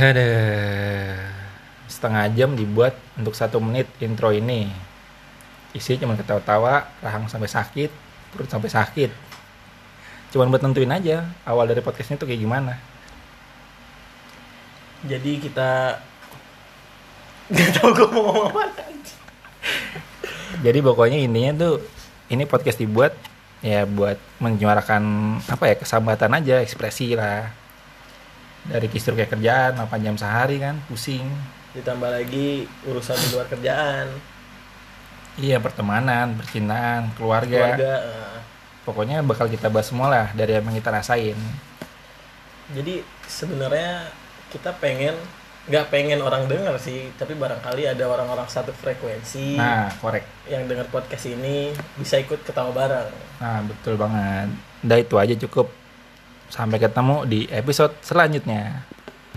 Ada setengah jam dibuat untuk satu menit intro ini. Isi cuma ketawa-tawa, rahang sampai sakit, perut sampai sakit. Cuman buat nentuin aja awal dari podcastnya tuh kayak gimana. Jadi kita nggak tahu gue mau ngomong apa. Jadi pokoknya intinya tuh ini podcast dibuat ya buat menyuarakan apa ya kesambatan aja, ekspresi lah. Dari kisru kayak kerjaan 8 jam sehari kan, pusing. Ditambah lagi urusan di luar kerjaan, Iya pertemanan, percintaan, keluarga. keluarga. eh. Pokoknya bakal kita bahas semua lah dari yang kita rasain. Jadi sebenarnya kita pengen nggak pengen orang dengar sih, tapi barangkali ada orang-orang satu frekuensi Nah, korek. yang dengar podcast ini bisa ikut ketawa bareng. Nah, betul banget. Udah itu aja cukup. Sampai ketemu di episode selanjutnya.